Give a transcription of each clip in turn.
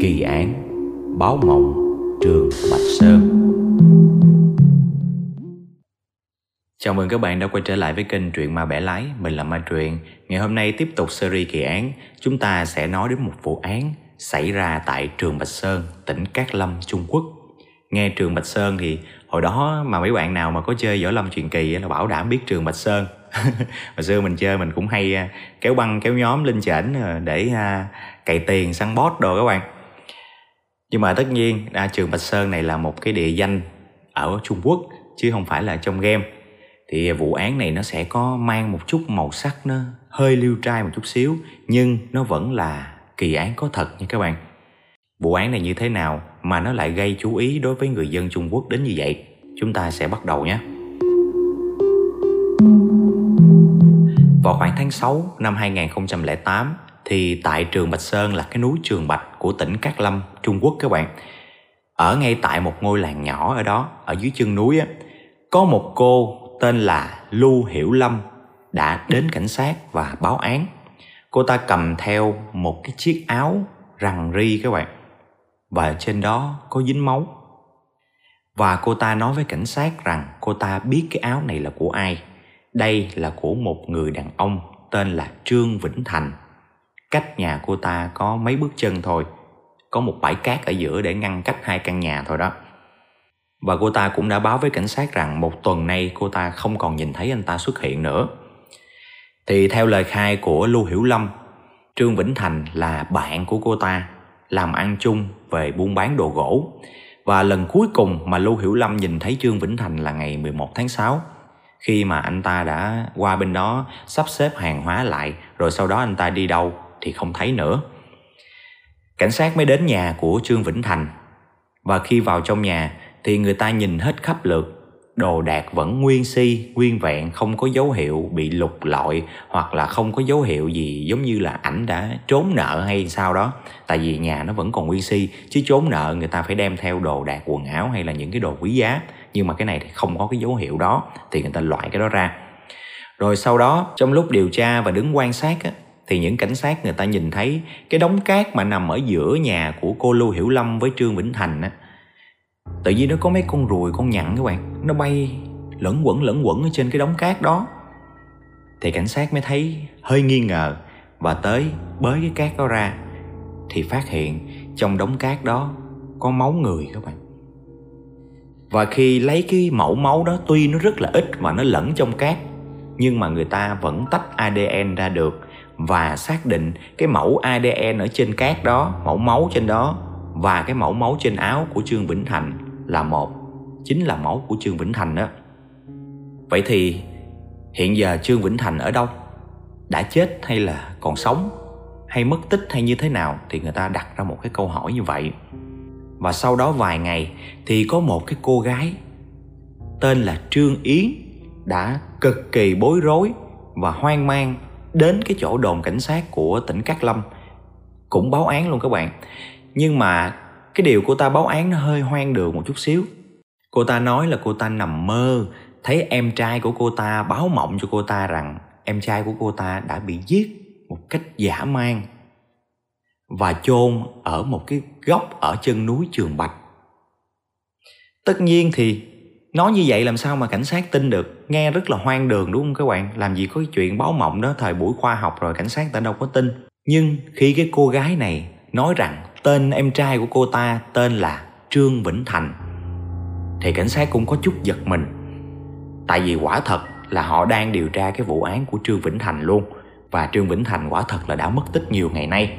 Kỳ án Báo mộng Trường Bạch Sơn. Chào mừng các bạn đã quay trở lại với kênh Truyện Ma Bẻ Lái. Mình là Ma Truyện. Ngày hôm nay tiếp tục series kỳ án. Chúng ta sẽ nói đến một vụ án xảy ra tại trường Bạch Sơn, tỉnh Cát Lâm, Trung Quốc. Nghe trường Bạch Sơn thì hồi đó mà mấy bạn nào mà có chơi võ lâm truyền kỳ là bảo đảm biết trường Bạch Sơn. Hồi xưa mình chơi mình cũng hay à, kéo băng kéo nhóm lên trển à, để à, cày tiền săn boss đồ các bạn nhưng mà tất nhiên à, trường Bạch Sơn này là một cái địa danh ở Trung Quốc chứ không phải là trong game. Thì vụ án này nó sẽ có mang một chút màu sắc nó hơi liêu trai một chút xíu nhưng nó vẫn là kỳ án có thật nha các bạn. Vụ án này như thế nào mà nó lại gây chú ý đối với người dân Trung Quốc đến như vậy? Chúng ta sẽ bắt đầu nhé. Vào khoảng tháng 6 năm 2008 thì tại trường Bạch Sơn là cái núi Trường Bạch của tỉnh Cát Lâm, Trung Quốc các bạn. Ở ngay tại một ngôi làng nhỏ ở đó, ở dưới chân núi á, có một cô tên là Lưu Hiểu Lâm đã đến cảnh sát và báo án. Cô ta cầm theo một cái chiếc áo rằn ri các bạn. Và trên đó có dính máu. Và cô ta nói với cảnh sát rằng cô ta biết cái áo này là của ai đây là của một người đàn ông tên là Trương Vĩnh Thành. Cách nhà cô ta có mấy bước chân thôi. Có một bãi cát ở giữa để ngăn cách hai căn nhà thôi đó. Và cô ta cũng đã báo với cảnh sát rằng một tuần nay cô ta không còn nhìn thấy anh ta xuất hiện nữa. Thì theo lời khai của Lưu Hiểu Lâm, Trương Vĩnh Thành là bạn của cô ta, làm ăn chung về buôn bán đồ gỗ. Và lần cuối cùng mà Lưu Hiểu Lâm nhìn thấy Trương Vĩnh Thành là ngày 11 tháng 6 khi mà anh ta đã qua bên đó sắp xếp hàng hóa lại rồi sau đó anh ta đi đâu thì không thấy nữa. Cảnh sát mới đến nhà của trương vĩnh thành. Và khi vào trong nhà thì người ta nhìn hết khắp lượt. Đồ đạc vẫn nguyên si nguyên vẹn không có dấu hiệu bị lục lọi hoặc là không có dấu hiệu gì giống như là ảnh đã trốn nợ hay sao đó. Tại vì nhà nó vẫn còn nguyên si chứ trốn nợ người ta phải đem theo đồ đạc quần áo hay là những cái đồ quý giá. Nhưng mà cái này thì không có cái dấu hiệu đó thì người ta loại cái đó ra. Rồi sau đó trong lúc điều tra và đứng quan sát á, thì những cảnh sát người ta nhìn thấy cái đống cát mà nằm ở giữa nhà của cô Lưu Hiểu Lâm với Trương Vĩnh Thành á. Tự nhiên nó có mấy con ruồi con nhặn các bạn, nó bay lẫn quẩn lẫn quẩn ở trên cái đống cát đó. Thì cảnh sát mới thấy hơi nghi ngờ và tới bới cái cát đó ra. Thì phát hiện trong đống cát đó có máu người các bạn. Và khi lấy cái mẫu máu đó, tuy nó rất là ít và nó lẫn trong cát, nhưng mà người ta vẫn tách ADN ra được và xác định cái mẫu ADN ở trên cát đó, mẫu máu trên đó và cái mẫu máu trên áo của Trương Vĩnh Thành là một, chính là máu của Trương Vĩnh Thành đó. Vậy thì hiện giờ Trương Vĩnh Thành ở đâu? Đã chết hay là còn sống? Hay mất tích hay như thế nào thì người ta đặt ra một cái câu hỏi như vậy và sau đó vài ngày thì có một cái cô gái tên là trương yến đã cực kỳ bối rối và hoang mang đến cái chỗ đồn cảnh sát của tỉnh cát lâm. Cũng báo án luôn các bạn. Nhưng mà cái điều cô ta báo án nó hơi hoang đường một chút xíu. Cô ta nói là cô ta nằm mơ, thấy em trai của cô ta báo mộng cho cô ta rằng em trai của cô ta đã bị giết một cách dã man và chôn ở một cái góc ở chân núi Trường Bạch. Tất nhiên thì nói như vậy làm sao mà cảnh sát tin được? Nghe rất là hoang đường, đúng không các bạn? Làm gì có cái chuyện báo mộng đó, thời buổi khoa học rồi cảnh sát ta đâu có tin. Nhưng khi cái cô gái này nói rằng tên em trai của cô ta tên là trương vĩnh thành, thì cảnh sát cũng có chút giật mình. Tại vì quả thật là họ đang điều tra cái vụ án của trương vĩnh thành luôn. Và trương vĩnh thành quả thật là đã mất tích nhiều ngày nay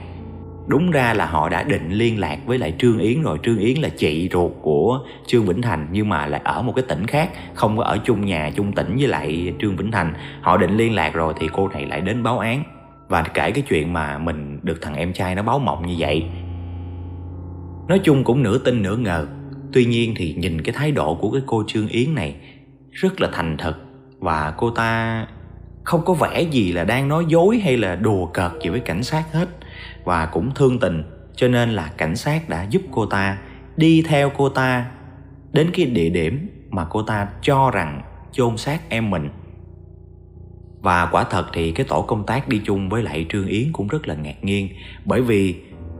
đúng ra là họ đã định liên lạc với lại trương yến rồi. Trương yến là chị ruột của trương vĩnh thành, nhưng mà lại ở một cái tỉnh khác, không có ở chung nhà, chung tỉnh với lại trương vĩnh thành. Họ định liên lạc rồi thì cô này lại đến báo án. Và kể cái chuyện mà mình được thằng em trai nó báo mộng như vậy. Nói chung cũng nửa tin nửa ngờ. Tuy nhiên thì nhìn cái thái độ của cái cô trương yến này, rất là thành thật. Và cô ta không có vẻ gì là đang nói dối hay là đùa cợt gì với cảnh sát hết và cũng thương tình. Cho nên là cảnh sát đã giúp cô ta đi theo cô ta đến cái địa điểm mà cô ta cho rằng chôn xác em mình. Và quả thật thì cái tổ công tác đi chung với lại trương yến cũng rất là ngạc nhiên, bởi vì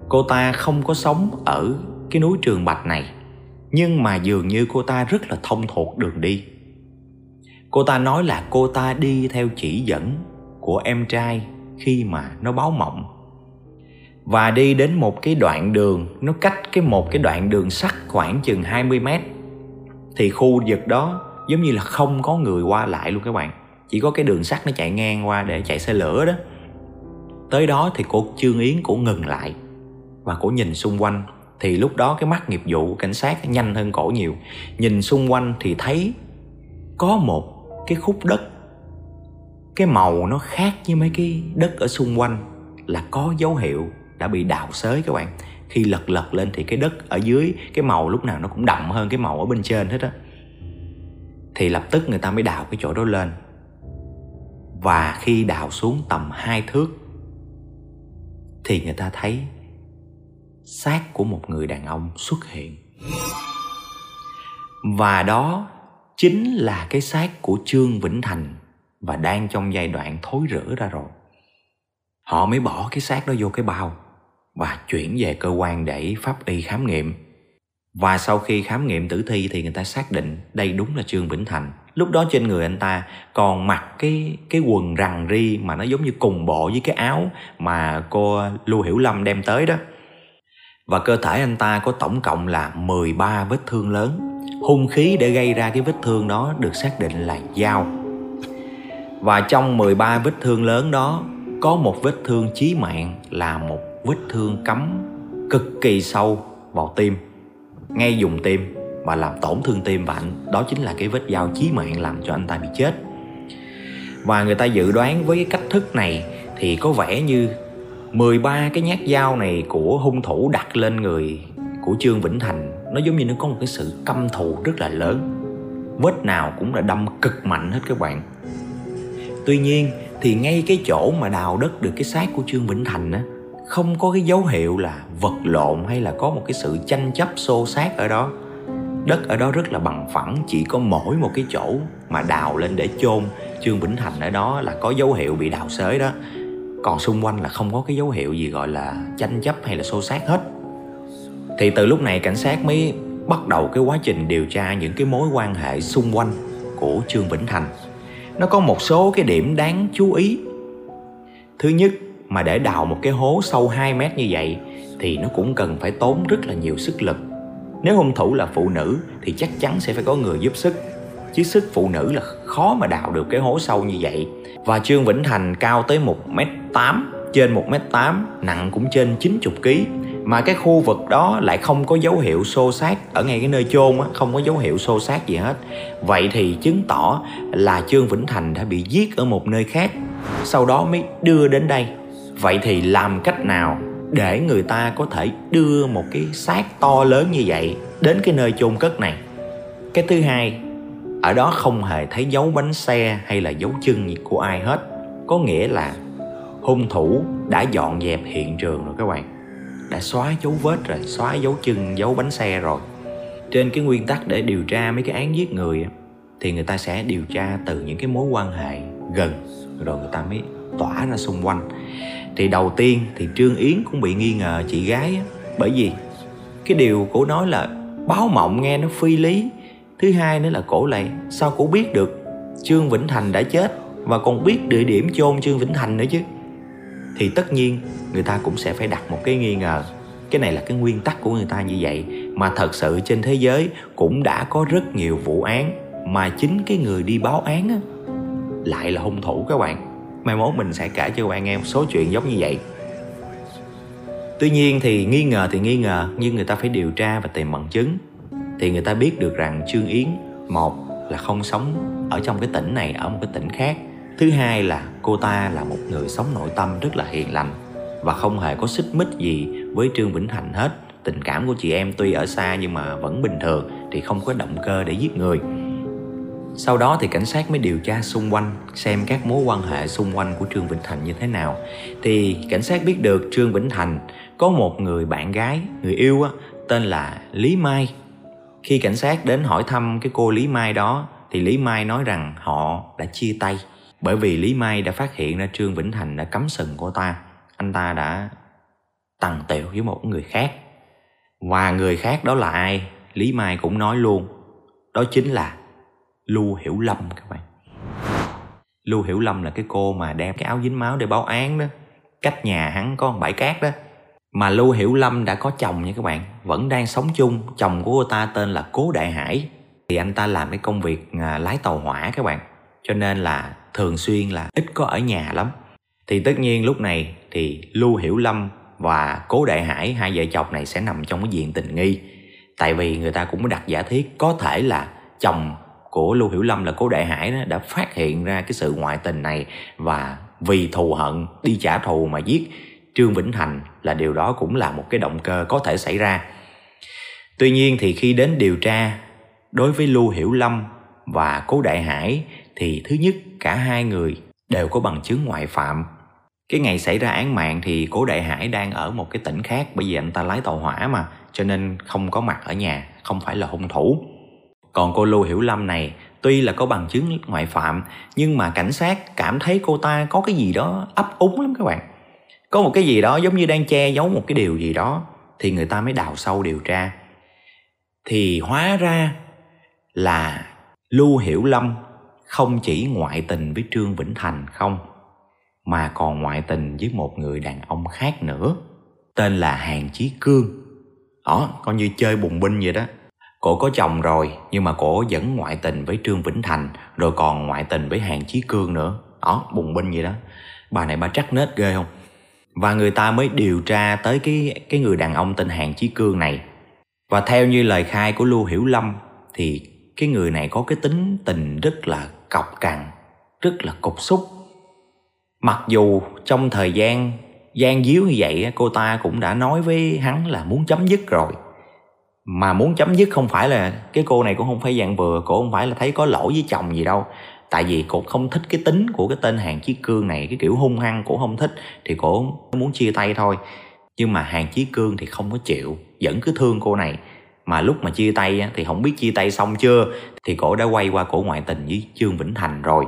cô ta không có sống ở cái núi Trường Bạch này, nhưng mà dường như cô ta rất là thông thuộc đường đi. Cô ta nói là cô ta đi theo chỉ dẫn của em trai khi mà nó báo mộng và đi đến một cái đoạn đường, nó cách cái một cái đoạn đường sắt khoảng chừng 20 mét. Thì khu vực đó giống như là không có người qua lại luôn các bạn. Chỉ có cái đường sắt nó chạy ngang qua để chạy xe lửa đó. Tới đó thì cô trương yến cũng ngừng lại và cổ nhìn xung quanh. Thì lúc đó cái mắt nghiệp vụ, cảnh sát nhanh hơn cổ nhiều. Nhìn xung quanh thì thấy có một cái khúc đất. Cái màu nó khác với mấy cái đất ở xung quanh là có dấu hiệu đã bị đào xới các bạn. Khi lật lật lên thì cái đất ở dưới, cái màu lúc nào nó cũng đậm hơn cái màu ở bên trên hết á. Thì lập tức người ta mới đào cái chỗ đó lên. Và khi đào xuống tầm hai thước, thì người ta thấy xác của một người đàn ông xuất hiện. Và đó chính là cái xác của trương vĩnh thành và đang trong giai đoạn thối rữa ra rồi. Họ mới bỏ cái xác đó vô cái bao và chuyển về cơ quan để pháp y khám nghiệm. Và sau khi khám nghiệm tử thi thì người ta xác định đây đúng là trương vĩnh thành. Lúc đó trên người anh ta còn mặc cái cái quần rằn ri mà nó giống như cùng bộ với cái áo mà cô lưu hiểu lâm đem tới đó. Và cơ thể anh ta có tổng cộng là 13 vết thương lớn. Hung khí để gây ra cái vết thương đó được xác định là dao. Và trong 13 vết thương lớn đó, có một vết thương chí mạng là một vết thương cắm cực kỳ sâu vào tim, ngay dùng tim và làm tổn thương tim và anh đó chính là cái vết dao chí mạng làm cho anh ta bị chết. Và người ta dự đoán với cái cách thức này thì có vẻ như 13 cái nhát dao này của hung thủ đặt lên người của Trương Vĩnh Thành, nó giống như nó có một cái sự căm thù rất là lớn. Vết nào cũng là đâm cực mạnh hết các bạn. Tuy nhiên thì ngay cái chỗ mà đào đất được cái xác của Trương Vĩnh Thành á không có cái dấu hiệu là vật lộn hay là có một cái sự tranh chấp xô xát ở đó. Đất ở đó rất là bằng phẳng, chỉ có mỗi một cái chỗ mà đào lên để chôn. Trương vĩnh thành ở đó là có dấu hiệu bị đào xới đó. Còn xung quanh là không có cái dấu hiệu gì gọi là tranh chấp hay là xô xát hết. Thì từ lúc này cảnh sát mới bắt đầu cái quá trình điều tra những cái mối quan hệ xung quanh của trương vĩnh thành. Nó có một số cái điểm đáng chú ý. Thứ nhất mà để đào một cái hố sâu 2 mét như vậy, thì nó cũng cần phải tốn rất là nhiều sức lực. Nếu hung thủ là phụ nữ, thì chắc chắn sẽ phải có người giúp sức. Chứ sức phụ nữ là khó mà đào được cái hố sâu như vậy. Và Trương Vĩnh Thành cao tới 1m8 trên 1m8 nặng cũng trên 90 kg mà cái khu vực đó lại không có dấu hiệu xô xát. Ở ngay cái nơi chôn á, không có dấu hiệu xô xát gì hết. Vậy thì chứng tỏ là trương vĩnh thành đã bị giết ở một nơi khác. Sau đó mới đưa đến đây vậy thì làm cách nào để người ta có thể đưa một cái xác to lớn như vậy đến cái nơi chôn cất này? Cái thứ hai, ở đó không hề thấy dấu bánh xe hay là dấu chân của ai hết. Có nghĩa là hung thủ đã dọn dẹp hiện trường rồi các bạn. Đã xóa dấu vết rồi, xóa dấu chân, dấu bánh xe rồi. Trên cái nguyên tắc để điều tra mấy cái án giết người thì người ta sẽ điều tra từ những cái mối quan hệ gần, rồi người ta mới tỏa ra xung quanh thì đầu tiên thì trương yến cũng bị nghi ngờ chị gái á, bởi vì cái điều cổ nói là báo mộng nghe nó phi lý. Thứ hai nữa là cổ lại sao cổ biết được trương vĩnh thành đã chết và còn biết địa điểm chôn trương vĩnh thành nữa chứ? Thì tất nhiên người ta cũng sẽ phải đặt một cái nghi ngờ. Cái này là cái nguyên tắc của người ta như vậy. Mà thật sự trên thế giới cũng đã có rất nhiều vụ án mà chính cái người đi báo án á, lại là hung thủ các bạn mai mốt mình sẽ kể cho bạn nghe một số chuyện giống như vậy. Tuy nhiên thì nghi ngờ thì nghi ngờ, nhưng người ta phải điều tra và tìm bằng chứng. Thì người ta biết được rằng trương yến, một, là không sống ở trong cái tỉnh này, ở một cái tỉnh khác. Thứ hai là cô ta là một người sống nội tâm rất là hiền lành và không hề có xích mích gì với trương vĩnh thành hết. Tình cảm của chị em tuy ở xa nhưng mà vẫn bình thường thì không có động cơ để giết người sau đó thì cảnh sát mới điều tra xung quanh xem các mối quan hệ xung quanh của Trương Vĩnh Thành như thế nào. Thì cảnh sát biết được Trương Vĩnh Thành có một người bạn gái, người yêu á, tên là Lý Mai. Khi cảnh sát đến hỏi thăm cái cô Lý Mai đó thì Lý Mai nói rằng họ đã chia tay bởi vì Lý Mai đã phát hiện ra Trương Vĩnh Thành đã cắm sừng cô ta. Anh ta đã tằng tẹo với một người khác và người khác đó là ai lý mai cũng nói luôn đó chính là lưu hiểu lâm các bạn. Lưu hiểu lâm là cái cô mà đem cái áo dính máu để báo án đó. Cách nhà hắn có một bãi cát đó. Mà lưu hiểu lâm đã có chồng nha các bạn. Vẫn đang sống chung. Chồng của cô ta tên là cố đại hải. Thì anh ta làm cái công việc à, lái tàu hỏa các bạn. Cho nên là thường xuyên là ít có ở nhà lắm. Thì tất nhiên lúc này thì lưu hiểu lâm và cố đại hải, hai vợ chồng này sẽ nằm trong cái diện tình nghi. Tại vì người ta cũng đặt giả thiết có thể là chồng của lưu hiểu lâm là cố đại hải đó, đã phát hiện ra cái sự ngoại tình này và vì thù hận, đi trả thù mà giết. Trương vĩnh thành là điều đó cũng là một cái động cơ có thể xảy ra. Tuy nhiên thì khi đến điều tra, đối với lưu hiểu lâm và cố đại hải thì thứ nhất, cả hai người đều có bằng chứng ngoại phạm. Cái ngày xảy ra án mạng thì cố đại hải đang ở một cái tỉnh khác, bởi vì anh ta lái tàu hỏa mà, cho nên không có mặt ở nhà, không phải là hung thủ còn cô lưu hiểu lâm này, tuy là có bằng chứng ngoại phạm, nhưng mà cảnh sát cảm thấy cô ta có cái gì đó ấp úng lắm các bạn. Có một cái gì đó giống như đang che giấu một cái điều gì đó, thì người ta mới đào sâu điều tra. Thì hóa ra là lưu hiểu lâm không chỉ ngoại tình với trương vĩnh thành không, mà còn ngoại tình với một người đàn ông khác nữa, tên là hàng chí cương. Đó, coi như chơi bùng binh vậy đó cổ có chồng rồi, nhưng mà cổ vẫn ngoại tình với trương vĩnh thành, rồi còn ngoại tình với hàng chí cương nữa. Đó, bùng binh vậy đó. Bà này bà chắc nết ghê không? Và người ta mới điều tra tới cái cái người đàn ông tên hàng chí cương này. Và theo như lời khai của lưu hiểu lâm, thì cái người này có cái tính tình rất là cọc cằn, rất là cục xúc. Mặc dù trong thời gian gian díu như vậy cô ta cũng đã nói với hắn là muốn chấm dứt rồi mà muốn chấm dứt không phải là cái cô này cũng không phải dạng vừa, cô không phải là thấy có lỗi với chồng gì đâu. Tại vì cô không thích cái tính của cái tên hàng chí cương này, cái kiểu hung hăng cổ không thích thì cổ muốn chia tay thôi. Nhưng mà hàng chí cương thì không có chịu, vẫn cứ thương cô này. Mà lúc mà chia tay thì không biết chia tay xong chưa, thì cổ đã quay qua cổ ngoại tình với trương vĩnh thành rồi.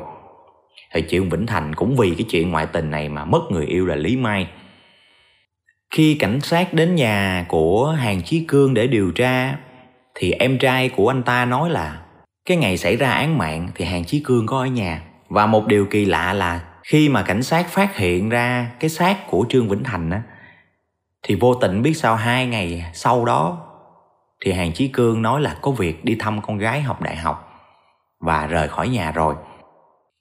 Thì trương vĩnh thành cũng vì cái chuyện ngoại tình này mà mất người yêu là lý mai khi cảnh sát đến nhà của hàng chí cương để điều tra, thì em trai của anh ta nói là, cái ngày xảy ra án mạng thì hàng chí cương có ở nhà. Và một điều kỳ lạ là khi mà cảnh sát phát hiện ra cái xác của trương vĩnh thành á, thì vô tình biết sau hai ngày sau đó thì hàng chí cương nói là có việc đi thăm con gái học đại học và rời khỏi nhà rồi.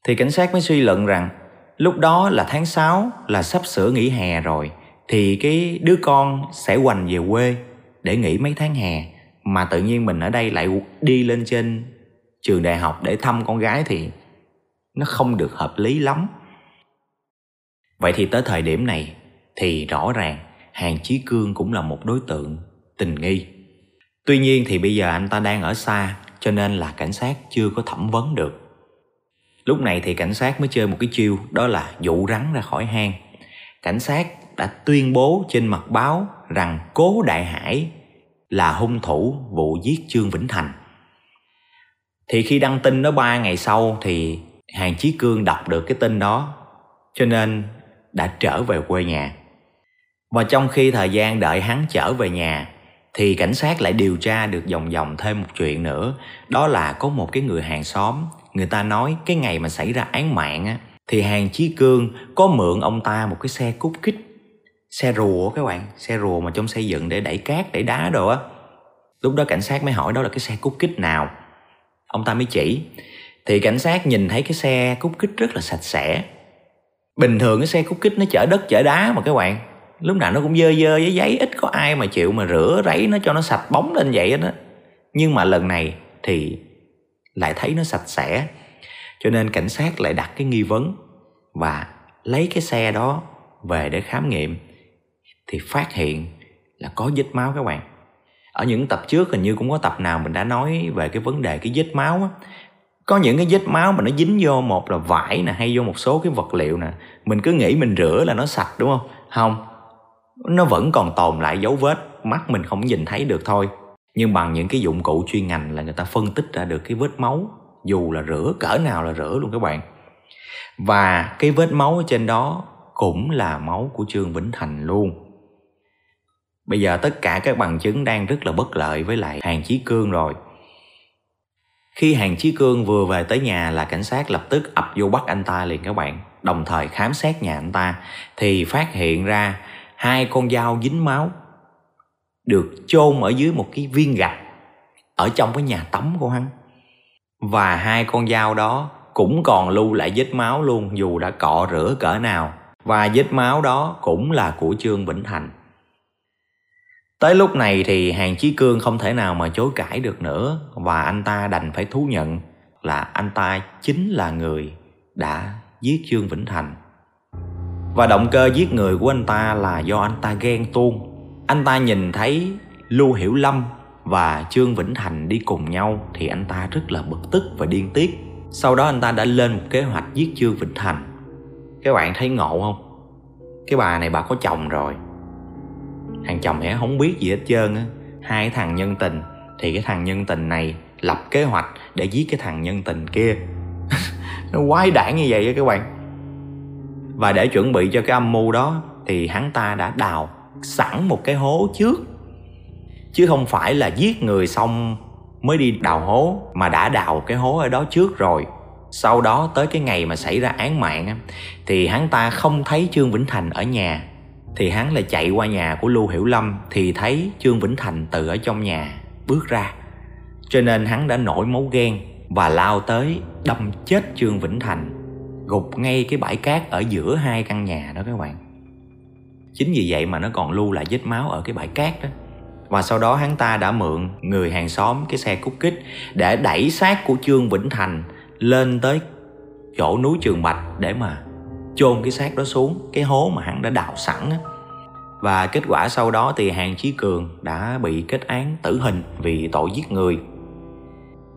Thì cảnh sát mới suy luận rằng lúc đó là tháng 6 là sắp sửa nghỉ hè rồi thì cái đứa con sẽ hoành về quê để nghỉ mấy tháng hè, mà tự nhiên mình ở đây lại đi lên trên trường đại học để thăm con gái thì nó không được hợp lý lắm. Vậy thì tới thời điểm này thì rõ ràng hàng chí cương cũng là một đối tượng tình nghi. Tuy nhiên thì bây giờ anh ta đang ở xa, cho nên là cảnh sát chưa có thẩm vấn được. Lúc này thì cảnh sát mới chơi một cái chiêu, đó là dụ rắn ra khỏi hang. Cảnh sát đã tuyên bố trên mặt báo rằng cố đại hải là hung thủ vụ giết trương vĩnh thành. Thì khi đăng tin đó ba ngày sau thì hàng chí cương đọc được cái tin đó, cho nên đã trở về quê nhà. Và trong khi thời gian đợi hắn trở về nhà, thì cảnh sát lại điều tra được vòng vòng thêm một chuyện nữa. Đó là có một cái người hàng xóm, người ta nói cái ngày mà xảy ra án mạng á, thì hàng chí cương có mượn ông ta một cái xe cút kích xe rùa các bạn. Xe rùa mà trong xây dựng để đẩy cát, đẩy đá đồ á. Lúc đó cảnh sát mới hỏi đó là cái xe cút kích nào. Ông ta mới chỉ. Thì cảnh sát nhìn thấy cái xe cút kích rất là sạch sẽ. Bình thường cái xe cút kích nó chở đất, chở đá mà các bạn. Lúc nào nó cũng dơ dơ với giấy, ít có ai mà chịu mà rửa ráy nó cho nó sạch bóng lên vậy đó. Nhưng mà lần này thì lại thấy nó sạch sẽ. Cho nên cảnh sát lại đặt cái nghi vấn và lấy cái xe đó về để khám nghiệm thì phát hiện là có vết máu các bạn. Ở những tập trước hình như cũng có tập nào mình đã nói về cái vấn đề cái vết máu á. Có những cái vết máu mà nó dính vô một là vải nè, hay vô một số cái vật liệu nè, mình cứ nghĩ mình rửa là nó sạch, đúng không? Không, nó vẫn còn tồn lại dấu vết, mắt mình không nhìn thấy được thôi. Nhưng bằng những cái dụng cụ chuyên ngành là người ta phân tích ra được cái vết máu, dù là rửa, cỡ nào là rửa luôn các bạn. Và cái vết máu ở trên đó cũng là máu của trương vĩnh thành luôn bây giờ tất cả các bằng chứng đang rất là bất lợi với lại hàng chí cương rồi. Khi hàng chí cương vừa về tới nhà là cảnh sát lập tức ập vô bắt anh ta liền các bạn, đồng thời khám xét nhà anh ta, thì phát hiện ra hai con dao dính máu được chôn ở dưới một cái viên gạch ở trong cái nhà tắm của hắn. Và hai con dao đó cũng còn lưu lại vết máu luôn, dù đã cọ rửa cỡ nào. Và vết máu đó cũng là của trương vĩnh thành tới lúc này thì hàng chí cương không thể nào mà chối cãi được nữa, và anh ta đành phải thú nhận là anh ta chính là người đã giết trương vĩnh thành. Và động cơ giết người của anh ta là do anh ta ghen tuông. Anh ta nhìn thấy lưu hiểu lâm và trương vĩnh thành đi cùng nhau thì anh ta rất là bực tức và điên tiết. Sau đó anh ta đã lên một kế hoạch giết trương vĩnh thành. Các bạn thấy ngộ không? Cái bà này bà có chồng rồi thằng chồng hẻ không biết gì hết trơn á. Hai thằng nhân tình. Thì cái thằng nhân tình này lập kế hoạch để giết cái thằng nhân tình kia. Nó quái đản như vậy á các bạn. Và để chuẩn bị cho cái âm mưu đó, thì hắn ta đã đào sẵn một cái hố trước. Chứ không phải là giết người xong mới đi đào hố, mà đã đào cái hố ở đó trước rồi. Sau đó tới cái ngày mà xảy ra án mạng thì hắn ta không thấy trương vĩnh thành ở nhà thì hắn lại chạy qua nhà của lưu hiểu lâm thì thấy trương vĩnh thành từ ở trong nhà, bước ra. Cho nên hắn đã nổi máu ghen và lao tới đâm chết trương vĩnh thành, gục ngay cái bãi cát ở giữa hai căn nhà đó các bạn. Chính vì vậy mà nó còn lưu lại vết máu ở cái bãi cát đó. Và sau đó hắn ta đã mượn người hàng xóm, cái xe cút kích để đẩy xác của trương vĩnh thành lên tới chỗ núi trường bạch để mà chôn cái xác đó xuống, cái hố mà hắn đã đào sẵn á. Và kết quả sau đó thì hàng chí cường đã bị kết án tử hình vì tội giết người.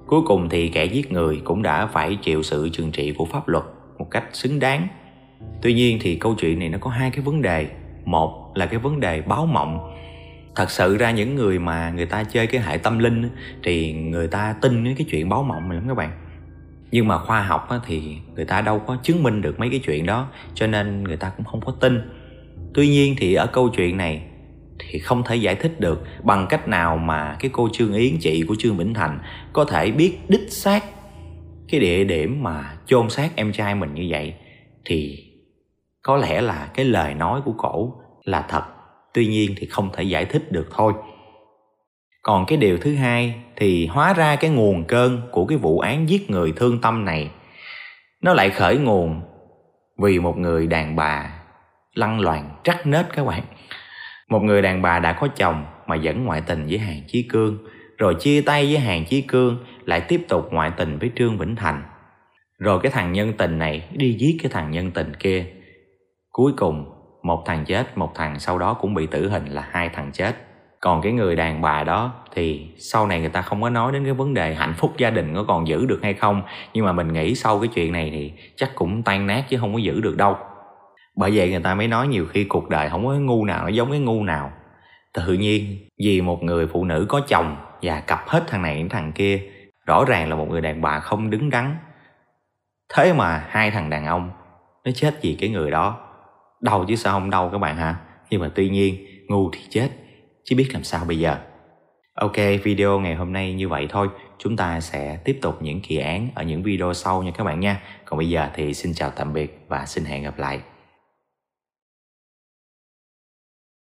Cuối cùng thì kẻ giết người cũng đã phải chịu sự trừng trị của pháp luật một cách xứng đáng. Tuy nhiên thì câu chuyện này nó có hai cái vấn đề. Một là cái vấn đề báo mộng. Thật sự ra những người mà người ta chơi cái hệ tâm linh thì người ta tin cái chuyện báo mộng này lắm các bạn nhưng mà khoa học thì người ta đâu có chứng minh được mấy cái chuyện đó, cho nên người ta cũng không có tin. Tuy nhiên thì ở câu chuyện này thì không thể giải thích được bằng cách nào mà cái cô trương yến, chị của trương vĩnh thành có thể biết đích xác cái địa điểm mà chôn xác em trai mình như vậy. Thì có lẽ là cái lời nói của cổ là thật. Tuy nhiên thì không thể giải thích được thôi còn cái điều thứ hai thì hóa ra cái nguồn cơn của cái vụ án giết người thương tâm này, nó lại khởi nguồn vì một người đàn bà lăn loàn trắc nết các bạn. Một người đàn bà đã có chồng mà vẫn ngoại tình với hàng chí cương, rồi chia tay với hàng chí cương, lại tiếp tục ngoại tình với trương vĩnh thành. Rồi cái thằng nhân tình này đi giết cái thằng nhân tình kia. Cuối cùng, một thằng chết, một thằng sau đó cũng bị tử hình là hai thằng chết còn cái người đàn bà đó thì sau này người ta không có nói đến cái vấn đề hạnh phúc gia đình có còn giữ được hay không. Nhưng mà mình nghĩ sau cái chuyện này thì chắc cũng tan nát chứ không có giữ được đâu. Bởi vậy người ta mới nói nhiều khi cuộc đời không có ngu nào, nó giống cái ngu nào. Tự nhiên vì một người phụ nữ có chồng và cặp hết thằng này đến thằng kia, rõ ràng là một người đàn bà không đứng đắn. Thế mà hai thằng đàn ông, nó chết vì cái người đó. Đau chứ sao không đau các bạn hả nhưng mà tuy nhiên, ngu thì chết chứ biết làm sao bây giờ. Ok, video ngày hôm nay như vậy thôi. Chúng ta sẽ tiếp tục những kỳ án ở những video sau nha các bạn nha. Còn bây giờ thì xin chào tạm biệt và xin hẹn gặp lại.